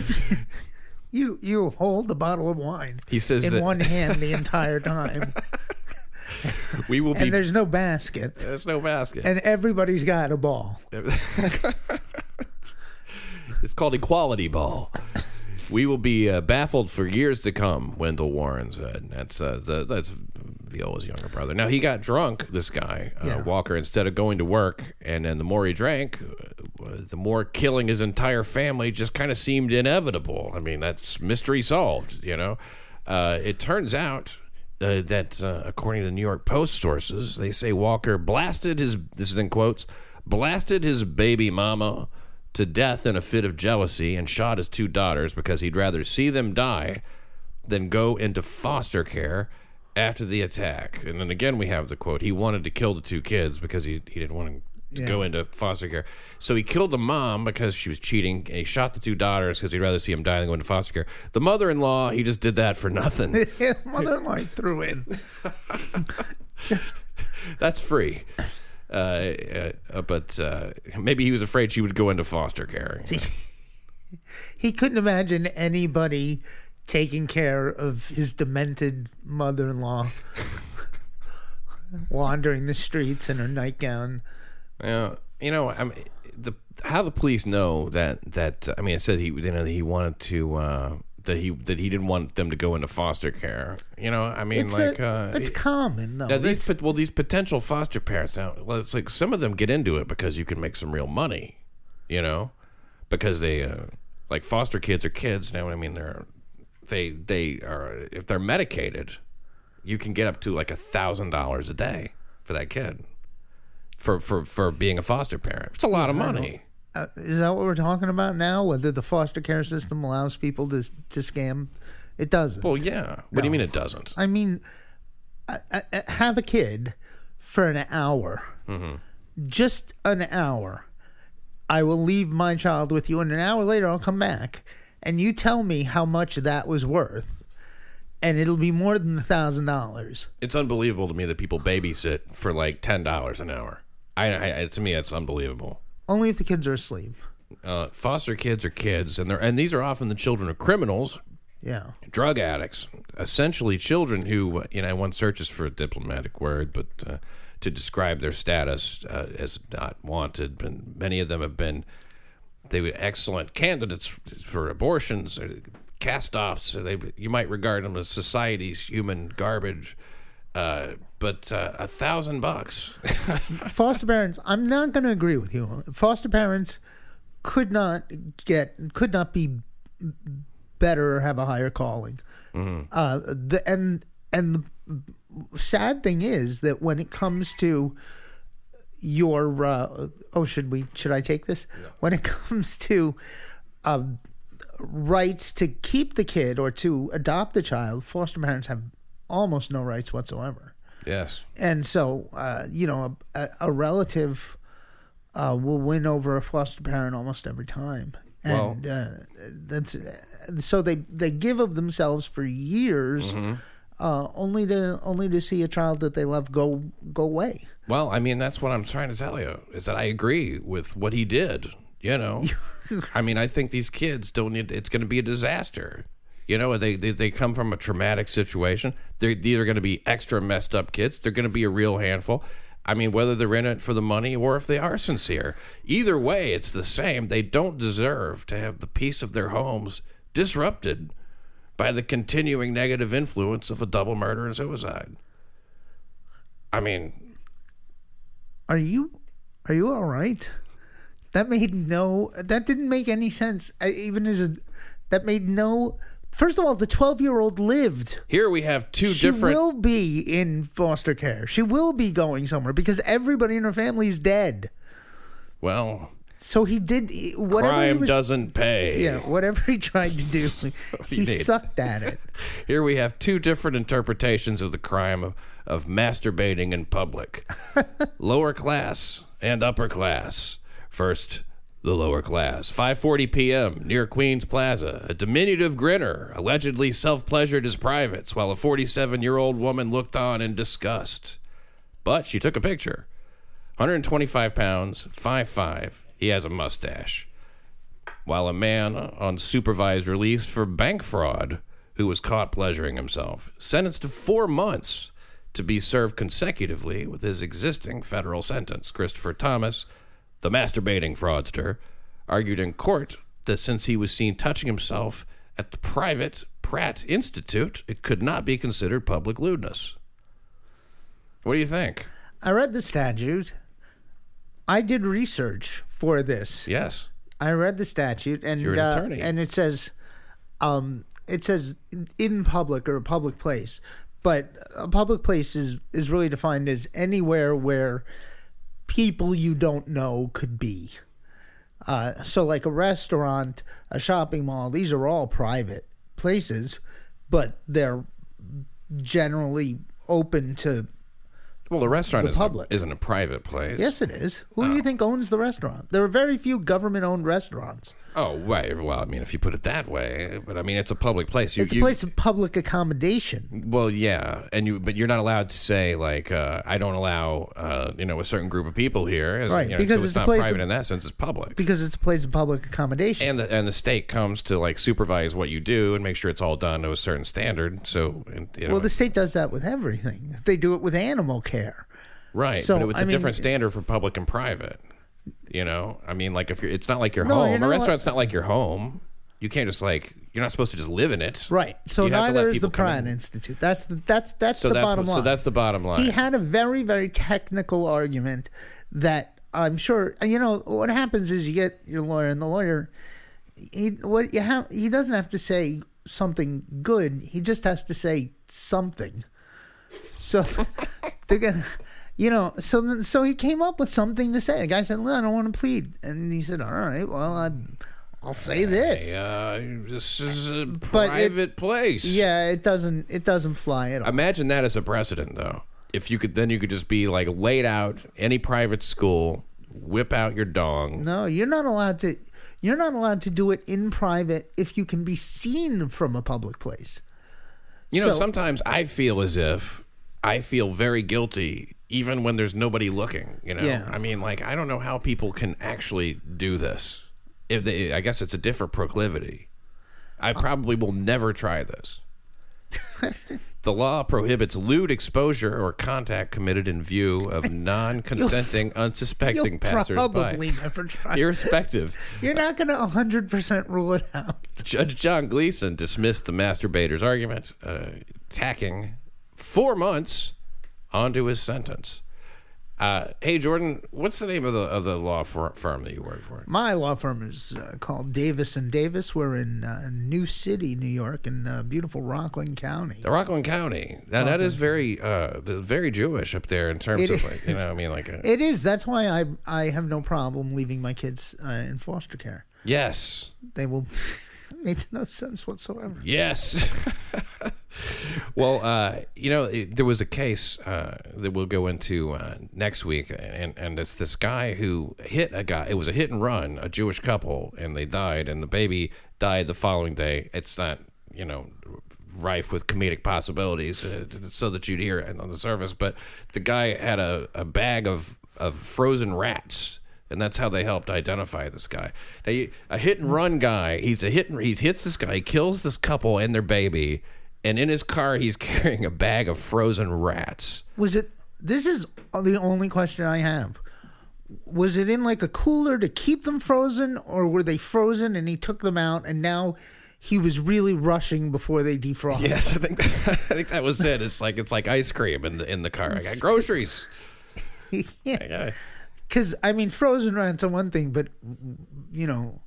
You you hold the bottle of wine He says in that one hand the entire time, we will be. and there's no basket, There's no basket. and everybody's got a ball. it's called equality ball. We will be uh, baffled for years to come. Wendell Warren said. That's uh, the, that's Viola's younger brother. Now he got drunk. This guy uh, Yeah. Walker, instead of going to work, and then the more he drank, uh, the more killing his entire family just kind of seemed inevitable. I mean, that's mystery solved. You know, uh, it turns out. Uh, that uh, according to the New York Post sources, they say Walker blasted his this is in quotes blasted his baby mama to death in a fit of jealousy and shot his two daughters because he'd rather see them die than go into foster care after the attack. And then again, we have the quote: he wanted to kill the two kids because he he didn't want to Yeah. go into foster care. So he killed the mom because she was cheating. He shot the two daughters because he'd rather see them die than go into foster care. The mother-in-law, he just did that for nothing. Mother-in-law threw in. That's free. Uh, uh, but uh, maybe he was afraid she would go into foster care. He couldn't imagine anybody taking care of his demented mother-in-law wandering the streets in her nightgown. Yeah, you know, I mean, the how the police know that that I mean, I said he you know he wanted to uh, that he that he didn't want them to go into foster care. You know, I mean, It's like a, uh, it's common though. now these well these potential foster parents now well it's like some of them get into it because you can make some real money, you know, because they uh, like foster kids are kids now. I mean they're they they are if they're medicated, you can get up to like a thousand dollars a day for that kid. For, for, for being a foster parent, it's a lot of money. uh, is that what we're talking about now? Whether the foster care system allows people to to scam? It doesn't. Well, yeah. What do you mean it doesn't? I mean, I, I, have a kid for an hour, just an hour. I will leave my child with you, and an hour later I'll come back, and you tell me how much that was worth, and it'll be more than a thousand dollars. It's unbelievable to me that people babysit for like ten dollars an hour. I, I to me that's unbelievable. Only if the kids are asleep. Uh, foster kids are kids, and they're and these are often the children of criminals, Yeah. drug addicts, essentially children who you know one searches for a diplomatic word, but uh, to describe their status uh, as not wanted. And many of them have been they were excellent candidates for abortions, or cast-offs. So They you might regard them as society's human garbage. Uh, but uh, a thousand bucks. foster parents i'm not going to agree with you. Foster parents could not get could not be better or have a higher calling. Uh the and and the sad thing is that when it comes to your uh oh should we should i take this? When it comes to um rights to keep the kid or to adopt the child foster parents have almost no rights whatsoever yes. and so uh, you know a, a relative uh, will win over a foster parent almost every time Well- and uh, that's so they they give of themselves for years uh, only to only to see a child that they love go go away Well, I mean, that's what I'm trying to tell you is that I agree with what he did. You know, I mean, I think these kids don't need. It's going to be a disaster. You know, they, they they come from a traumatic situation. They're either going to be extra messed up kids. They're going to be a real handful. I mean, whether they're in it for the money or if they are sincere, either way, it's the same. They don't deserve to have the peace of their homes disrupted by the continuing negative influence of a double murder and suicide. I mean, Are you are you all right? That made no that didn't make any sense. I, even as a that made no First of all, the 12-year-old lived. here we have two She different. She will be in foster care. She will be going somewhere because everybody in her family is dead. well, So he did whatever he crime was doesn't pay. Yeah, whatever he tried to do, he did. sucked at it. Here we have two different interpretations of the crime of, of masturbating in public lower class and upper class. First, the lower class. 5:40 p.m. near Queens Plaza. A diminutive grinner allegedly self-pleasured his privates while a 47-year-old woman looked on in disgust. But she took a picture. 125 pounds, 5'5". He has a mustache while a man on supervised release for bank fraud who was caught pleasuring himself sentenced to four months to be served consecutively with his existing federal sentence. Christopher Thomas, the masturbating fraudster, argued in court that since he was seen touching himself at the private Pratt Institute, it could not be considered public lewdness. What do you think? I read the statute. I did research for this. Yes. I read the statute, and You're an uh, attorney. and it says, um, it says in public or a public place, but a public place is is really defined as anywhere where people you don't know could be. Uh, so, like a restaurant, a shopping mall, these are all private places, but they're generally open to. Well, the restaurant The isn't, public. Isn't a private place. Yes, it is. Who Oh. do you think owns the restaurant? There are very few government-owned restaurants. Oh, right. Well, I mean, if you put it that way, but I mean, it's a public place. You, It's a you- place of public accommodation. Well, yeah, and you, but you're not allowed to say like, uh, I don't allow, uh, you know, a certain group of people here, as, Right, you know, because so it's it's a not place private of- in that sense. It's public, because it's a place of public accommodation. and the and the state comes to like supervise what you do and make sure it's all done to a certain standard. So, and, you know, well, the state does that with everything. They do it with animal care. right, so, but it's I a mean- different standard for public and private. You know, I mean, like if you're, it's not like your No, home. A restaurant's not like your home. You can't just like you're not supposed to just live in it. Right. So You neither is the Pratt in. Institute. That's the that's that's So the that's bottom line. so that's the bottom line. he had a very very technical argument that I'm sure you know what happens is you get your lawyer and the lawyer he what you have he doesn't have to say something good he just has to say something so they're gonna you know so so he came up with something to say the guy said "Look, I don't want to plead and he said all right well I I'll say this uh, this is a it- private place. yeah it doesn't it doesn't fly at all Imagine that as a precedent, though. If you could, then you could just be like laid out any private school, whip out your dong. No, you're not allowed to. You're not allowed to do it in private if you can be seen from a public place. You know, So- sometimes I feel as if I feel very guilty, even when there's nobody looking. You know, Yeah. I mean, like I don't know how people can actually do this. If they, I guess it's a different proclivity. I probably will never try this. The law prohibits lewd exposure or contact committed in view of non-consenting, unsuspecting You'll passers probably never try. Irrespective, You're not going to 100% rule it out. Judge John Gleeson dismissed the masturbator's argument, uh, tacking four months onto his sentence. Uh, hey, Jordan, what's the name of the of the law fir- firm that you work for? My law firm is uh, called Davis and Davis. We're in uh, New City, New York, in uh, beautiful Rockland County. Rockland County. Now that is very uh, very Jewish up there in terms It of like you know I mean like uh, It is. That's why I I have no problem leaving my kids uh, in foster care. yes They will. makes no sense whatsoever. Yes. well, uh, you know, it, there was a case uh, that we'll go into uh, next week, and and it's this guy who hit a guy. It was a hit and run, a Jewish couple, and they died, and the baby died the following day. It's not, you know. Rife with comedic possibilities, uh, so that you'd hear it on the surface. But the guy had a, a bag of, of frozen rats and that's how they helped identify this guy. Now, a hit and run guy. He's a hit and he hits this guy, he kills this couple and their baby, and in his car he's carrying a bag of frozen rats. Was it? This is the only question I have. Was it in like a cooler to keep them frozen, or were they frozen and he took them out and now he was really rushing before they defrost? Yes, I think I think that was it. It's like it's like ice cream in the in the car. I got groceries. yeah. I Because I mean, frozen rats are one thing, but you know,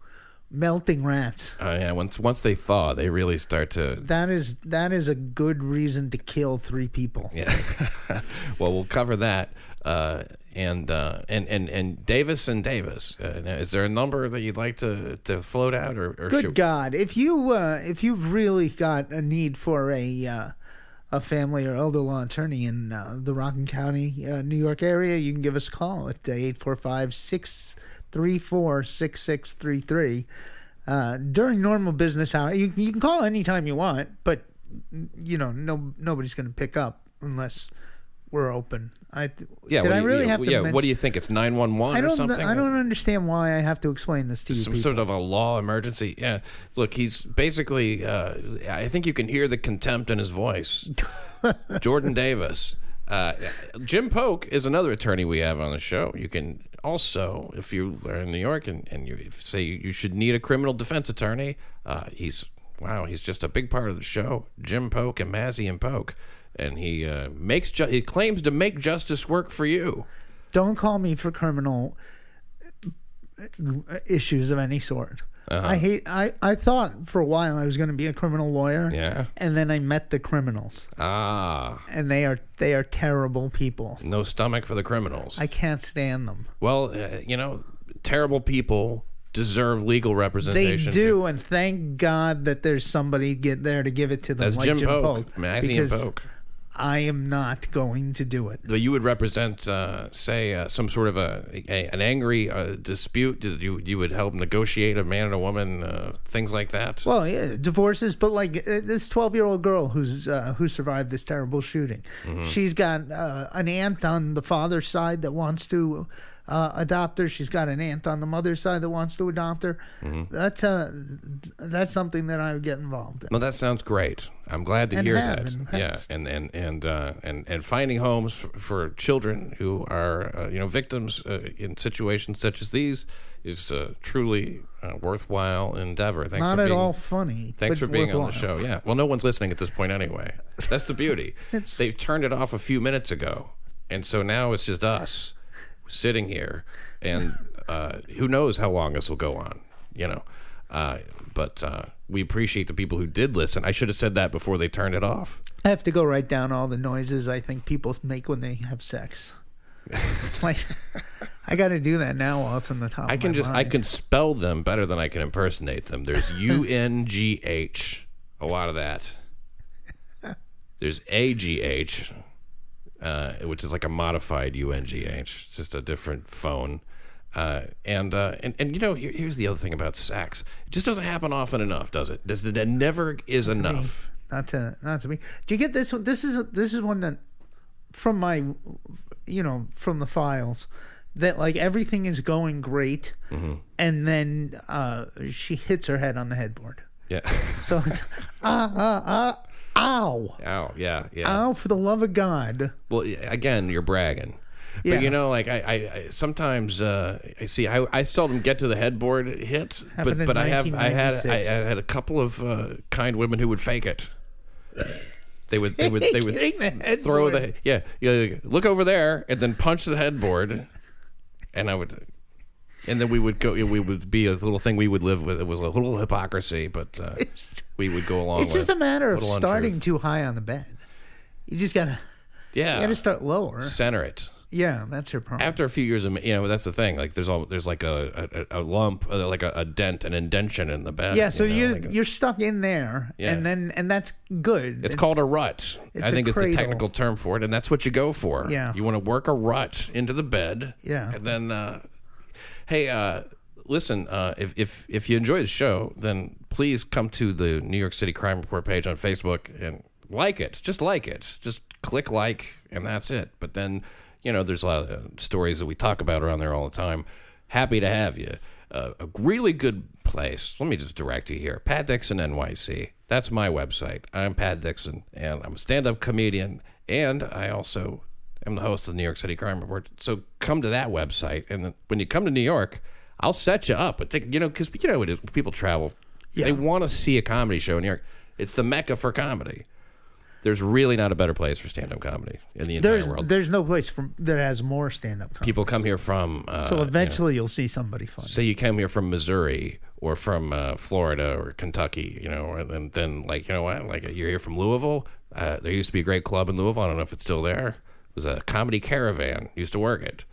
melting rats. Oh yeah, once once they thaw, they really start to. That is that is a good reason to kill three people. Yeah. well, we'll cover that. Uh, and uh, and and and Davis and Davis. Uh, is there a number that you'd like to to float out or, or Good should- God, if you uh, if you've really got a need for a uh, a family or elder law attorney in uh, the Rockland County, uh, New York area, you can give us a call at 845-634-6633. Uh, during normal business hours, you, you can call anytime you want, but you know, no nobody's going to pick up unless we're open. I Yeah. did I do you- really have to Yeah. mention- What do you think? It's nine one one I or don't something. I don't understand why I have to explain this to you some people. sort of a law emergency. Yeah. Look, he's basically. Uh, I think you can hear the contempt in his voice. Jordan Davis. Uh, Jim Polk is another attorney we have on the show. You can also, if you are in New York and, and you say you should need a criminal defense attorney, uh, he's wow, he's just a big part of the show. Jim Polk and Mazzy and Polk, and he uh, makes ju- he claims to make justice work for you. don't call me for criminal issues of any sort. Uh-huh. I hate. I I thought for a while I was going to be a criminal lawyer. Yeah. And then I met the criminals, Ah, and they are they are terrible people. no stomach for the criminals. I can't stand them. Well, uh, you know, terrible people deserve legal representation. They do, and thank God that there's somebody get there to give it to them, That's like Jim, Jim Polk, Polk, and Polk. I am not going to do it. But you would represent, uh, say, uh, some sort of a, a an angry uh, dispute. You you would help negotiate a man and a woman, uh, things like that. Well, yeah, divorces, but like uh, this twelve-year-old girl who's uh, who survived this terrible shooting, Mm-hmm. she's got uh, an aunt on the father's side that wants to uh, adopt her. She's got an aunt on the mother's side that wants to adopt her. Mm-hmm. That's uh, that's something that I would get involved in. No, that sounds great. I'm glad to And hear that. Yeah, and and and uh, and and finding homes for, for children who are uh, you know victims uh, in situations such as these is uh, truly a worthwhile endeavor. Thanks Not at being, all funny. Thanks for being on the show. Yeah. Well, no one's listening at this point anyway. That's the beauty. They've turned it off a few minutes ago, and so now it's just us sitting here, and uh, who knows how long this will go on. You know. Uh, but uh, we appreciate the people who did listen. I should have said that before they turned it off. I have to go write down all the noises I think people make when they have sex. It's my, I got to do that now while it's on the top. I can just I can spell them better than I can impersonate them. There's U N G H, a lot of that. There's A G H, uh, which is like a modified U N G H. It's just a different phone. Uh, and, uh, and and you know here, here's the other thing about sex. It just doesn't happen often enough, does it? Does it? It never is enough. not to not to me. Do you get this one? This is this is one that from my you know from the files that like everything is going great, Mm-hmm. and then uh, she hits her head on the headboard. Yeah. So it's ah ah ah ow Ow. Yeah. Yeah. ow for the love of God. Well, again, you're bragging. Yeah. But you know, like I, I, I sometimes uh, I see I, I seldom get to the headboard hit, but Happened in but I have I had I, I had a couple of uh, kind women who would fake it. They would they would they would the throw the yeah yeah look over there and then punch the headboard, and I would. And then we would go. We would be a little thing we would live with. It was a little hypocrisy, but uh, we would go along. It's just a matter of starting untruth. too high on the bed. You just gotta Yeah, you gotta start lower. center it. Yeah, that's your problem. after a few years of you know that's the thing like there's all there's like a a, a lump uh, like a, a dent an indention in the bed yeah, so you know, you like a- you're stuck in there, Yeah. and then and that's good. it's called a rut it's i think it's the technical term for it and that's what you go for Yeah. you want to work a rut into the bed Yeah. and then uh hey uh listen uh if if if you enjoy the show then please come to the new york city crime report page on facebook and like it just like it just click like and that's it but then you know there's a lot of uh, stories that we talk about around there all the time happy to have you. Uh, a really good place. Let me just direct you here. Pat Dixon NYC. That's my website. I'm Pat Dixon, and I'm a stand-up comedian, and I also am the host of the New York City Crime Report. So come to that website, and when you come to New York, I'll set you up. It's like, you know, because you know it is. People travel. They want to see a comedy show in New York. It's the mecca for comedy. There's really not a better place for stand-up comedy in the entire There's world. there's no place from that has more stand up. People come here from. Uh, So eventually you'll see somebody funny. say you came here from Missouri or from uh, Florida or Kentucky, you know, or then, then like you know what, like you're here from Louisville. Uh, there used to be a great club in Louisville. I don't know if it's still there. Was a comedy caravan. Used to work it.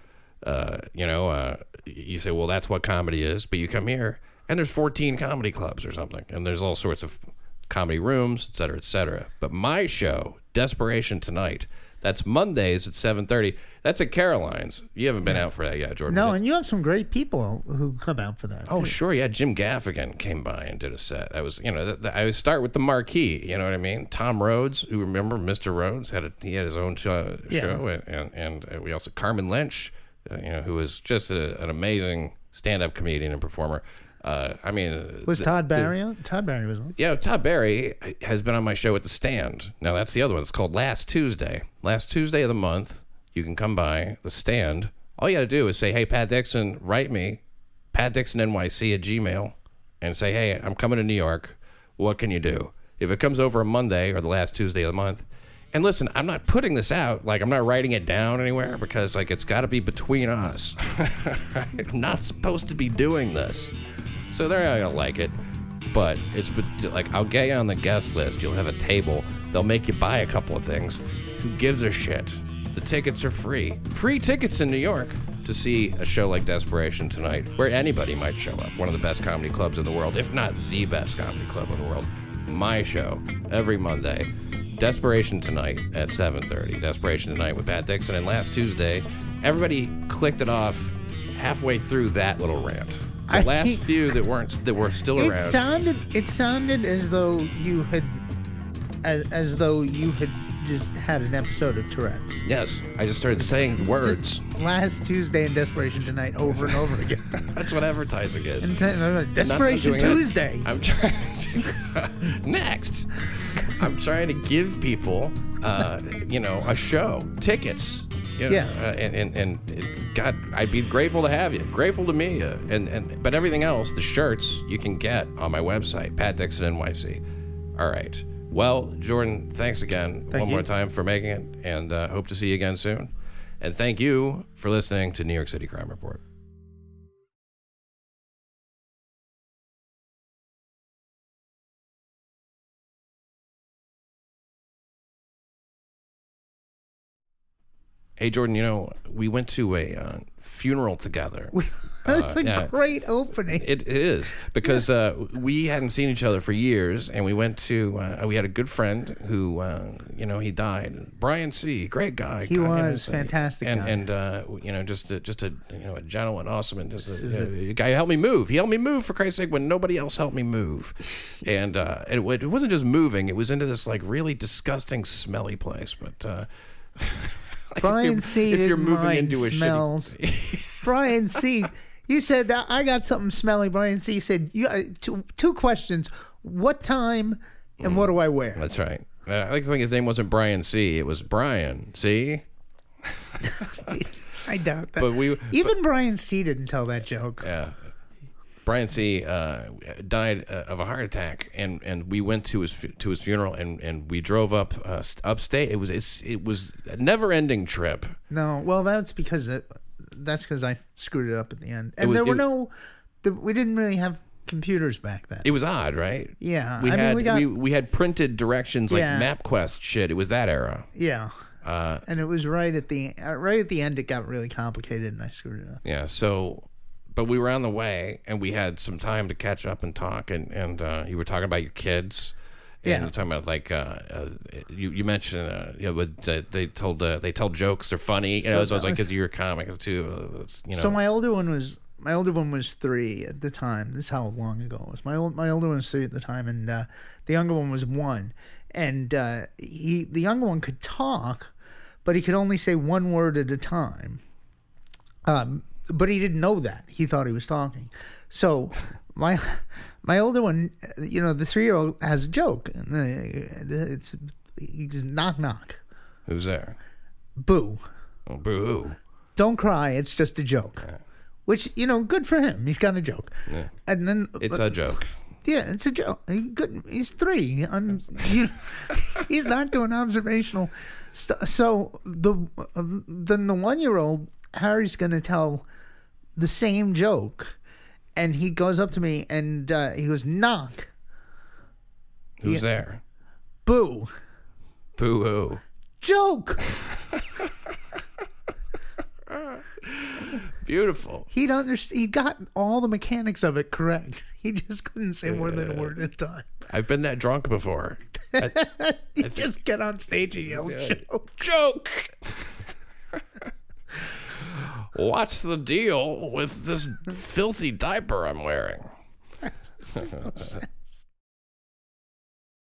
Uh, you know, uh, you say, well, that's what comedy is, but you come here and there's 14 comedy clubs or something, and there's all sorts of comedy rooms, et cetera, et cetera. But my show, Desperation Tonight, that's Mondays at 7:30. That's at Caroline's. You haven't been out for that yet, Jordan. no, That's- and you have some great people who come out for that. Oh, too. sure. Yeah, Jim Gaffigan came by and did a set. I was, you know, th- th- I would start with the marquee. You know what I mean? Tom Rhodes, who remember Mr. Rhodes had a, he had his own uh, Yeah. show, and, and and we also Carmen Lynch, uh, you know, who was just a, an amazing stand-up comedian and performer. Uh, I mean, Was th- Todd Barry on? Todd Barry was on. yeah, Todd Barry has been on my show at the Stand. Now that's the other one. It's called Last Tuesday. Last Tuesday of the month, you can come by the Stand. All you got to do is say, "Hey, Pat Dixon, write me, Pat Dixon NYC at Gmail, and say, "Hey, I'm coming to New York. What can you do?" If it comes over a Monday or the last Tuesday of the month, and listen, I'm not putting this out like I'm not writing it down anywhere because like it's got to be between us. I'm not supposed to be doing this. So they're not gonna like it, but it's like I'll get you on the guest list. You'll have a table. They'll make you buy a couple of things. Who gives a shit? The tickets are free. Free tickets in New York to see a show like Desperation Tonight, where anybody might show up. One of the best comedy clubs in the world, if not the best comedy club in the world. My show every Monday. Desperation Tonight at 7:30. Desperation Tonight with Pat Dixon. And last Tuesday, everybody clicked it off halfway through that little rant. The I- last few that weren't that were still It around. sounded it sounded as though you had as, as though you had just had an episode of Tourette's. yes, I just started saying words. Just last Tuesday and Desperation Tonight over and over again. That's what advertising is. And t- no, no, Not- I'm Desperation doing that. Tuesday. I'm trying to next. I'm trying to give people, uh, you know, a show, tickets. You know, Yeah. uh, and, and and God, I'd be grateful to have you. Grateful to me. Uh, and and but everything else, the shirts you can get on my website, Pat Dixon NYC. All right. Well, Jordan, thanks again Thank one you. more time for making it, and uh, hope to see you again soon. And thank you for listening to New York City Crime Report. Hey Jordan, you know we went to a uh, funeral together. That's Uh, a yeah. great opening. It, it is because uh, we hadn't seen each other for years, and we went to. Uh, we had a good friend who, uh, you know, he died. Brian C. Great guy. He God, was fantastic and guy. and uh, you know, just a, just a you know a gentleman, awesome, and just a, is you know, a guy who helped me move. He helped me move for Christ's sake when nobody else helped me move, and uh, it, it wasn't just moving; it was into this like really disgusting, smelly place. But uh, like, Brian C. if you're moving into a smells. Brian C. You said that I got something smelly. Brian C. said you uh, two, two questions: What time and what do I wear? That's right. Uh, I like to think his name wasn't Brian C. It was Brian C. I doubt that. But we, Even Brian C. didn't tell that joke. yeah, Brian C. Uh, died uh, of a heart attack, and, and we went to his to his funeral, and, and we drove up uh, upstate. It was it's, it was a never ending trip. No, well, that's because it, that's because I screwed it up at the end, and was- there were it- no. The, we didn't really have computers back then. It was odd, right? yeah, We I had mean, we got we, we had printed directions like Yeah. MapQuest shit. It was that era. yeah, Uh, and it was right at the uh, right at the end. It got really complicated, and I screwed it up. Yeah. So, but we were on the way, and we had some time to catch up and talk. And and uh, you were talking about your kids. And Yeah. you were talking about like uh, uh, you you mentioned uh, you know with, uh, they told uh, they tell jokes they're funny you know So so, it's that like because you're a comic too uh, you know So my older one was my older one was three at the time. This is how long ago it was. My old my older one was three at the time, and uh, the younger one was one. And uh, he the younger one could talk, but he could only say one word at a time. Um, but he didn't know that. He thought he was talking. So my my older one, you know, the three year old has a joke. Uh, It's he's knock knock, Who's there? boo. Oh, boo hoo. Don't cry. It's just a joke. Which you know, good for him. He's got a joke. Yeah. And then It's a joke. Yeah, it's a joke. He good. He's three. I'm, you, he's not doing observational. St- so the uh, then the one year old Harry's going to tell the same joke, and he goes up to me and uh, he goes knock Who's there? boo Boo hoo. joke. Beautiful. He'd understand. He got all the mechanics of it correct. He just couldn't say more than a word at a time. I've been that drunk before. I- You just get on stage and yell joke. joke. What's the deal with this filthy diaper I'm wearing?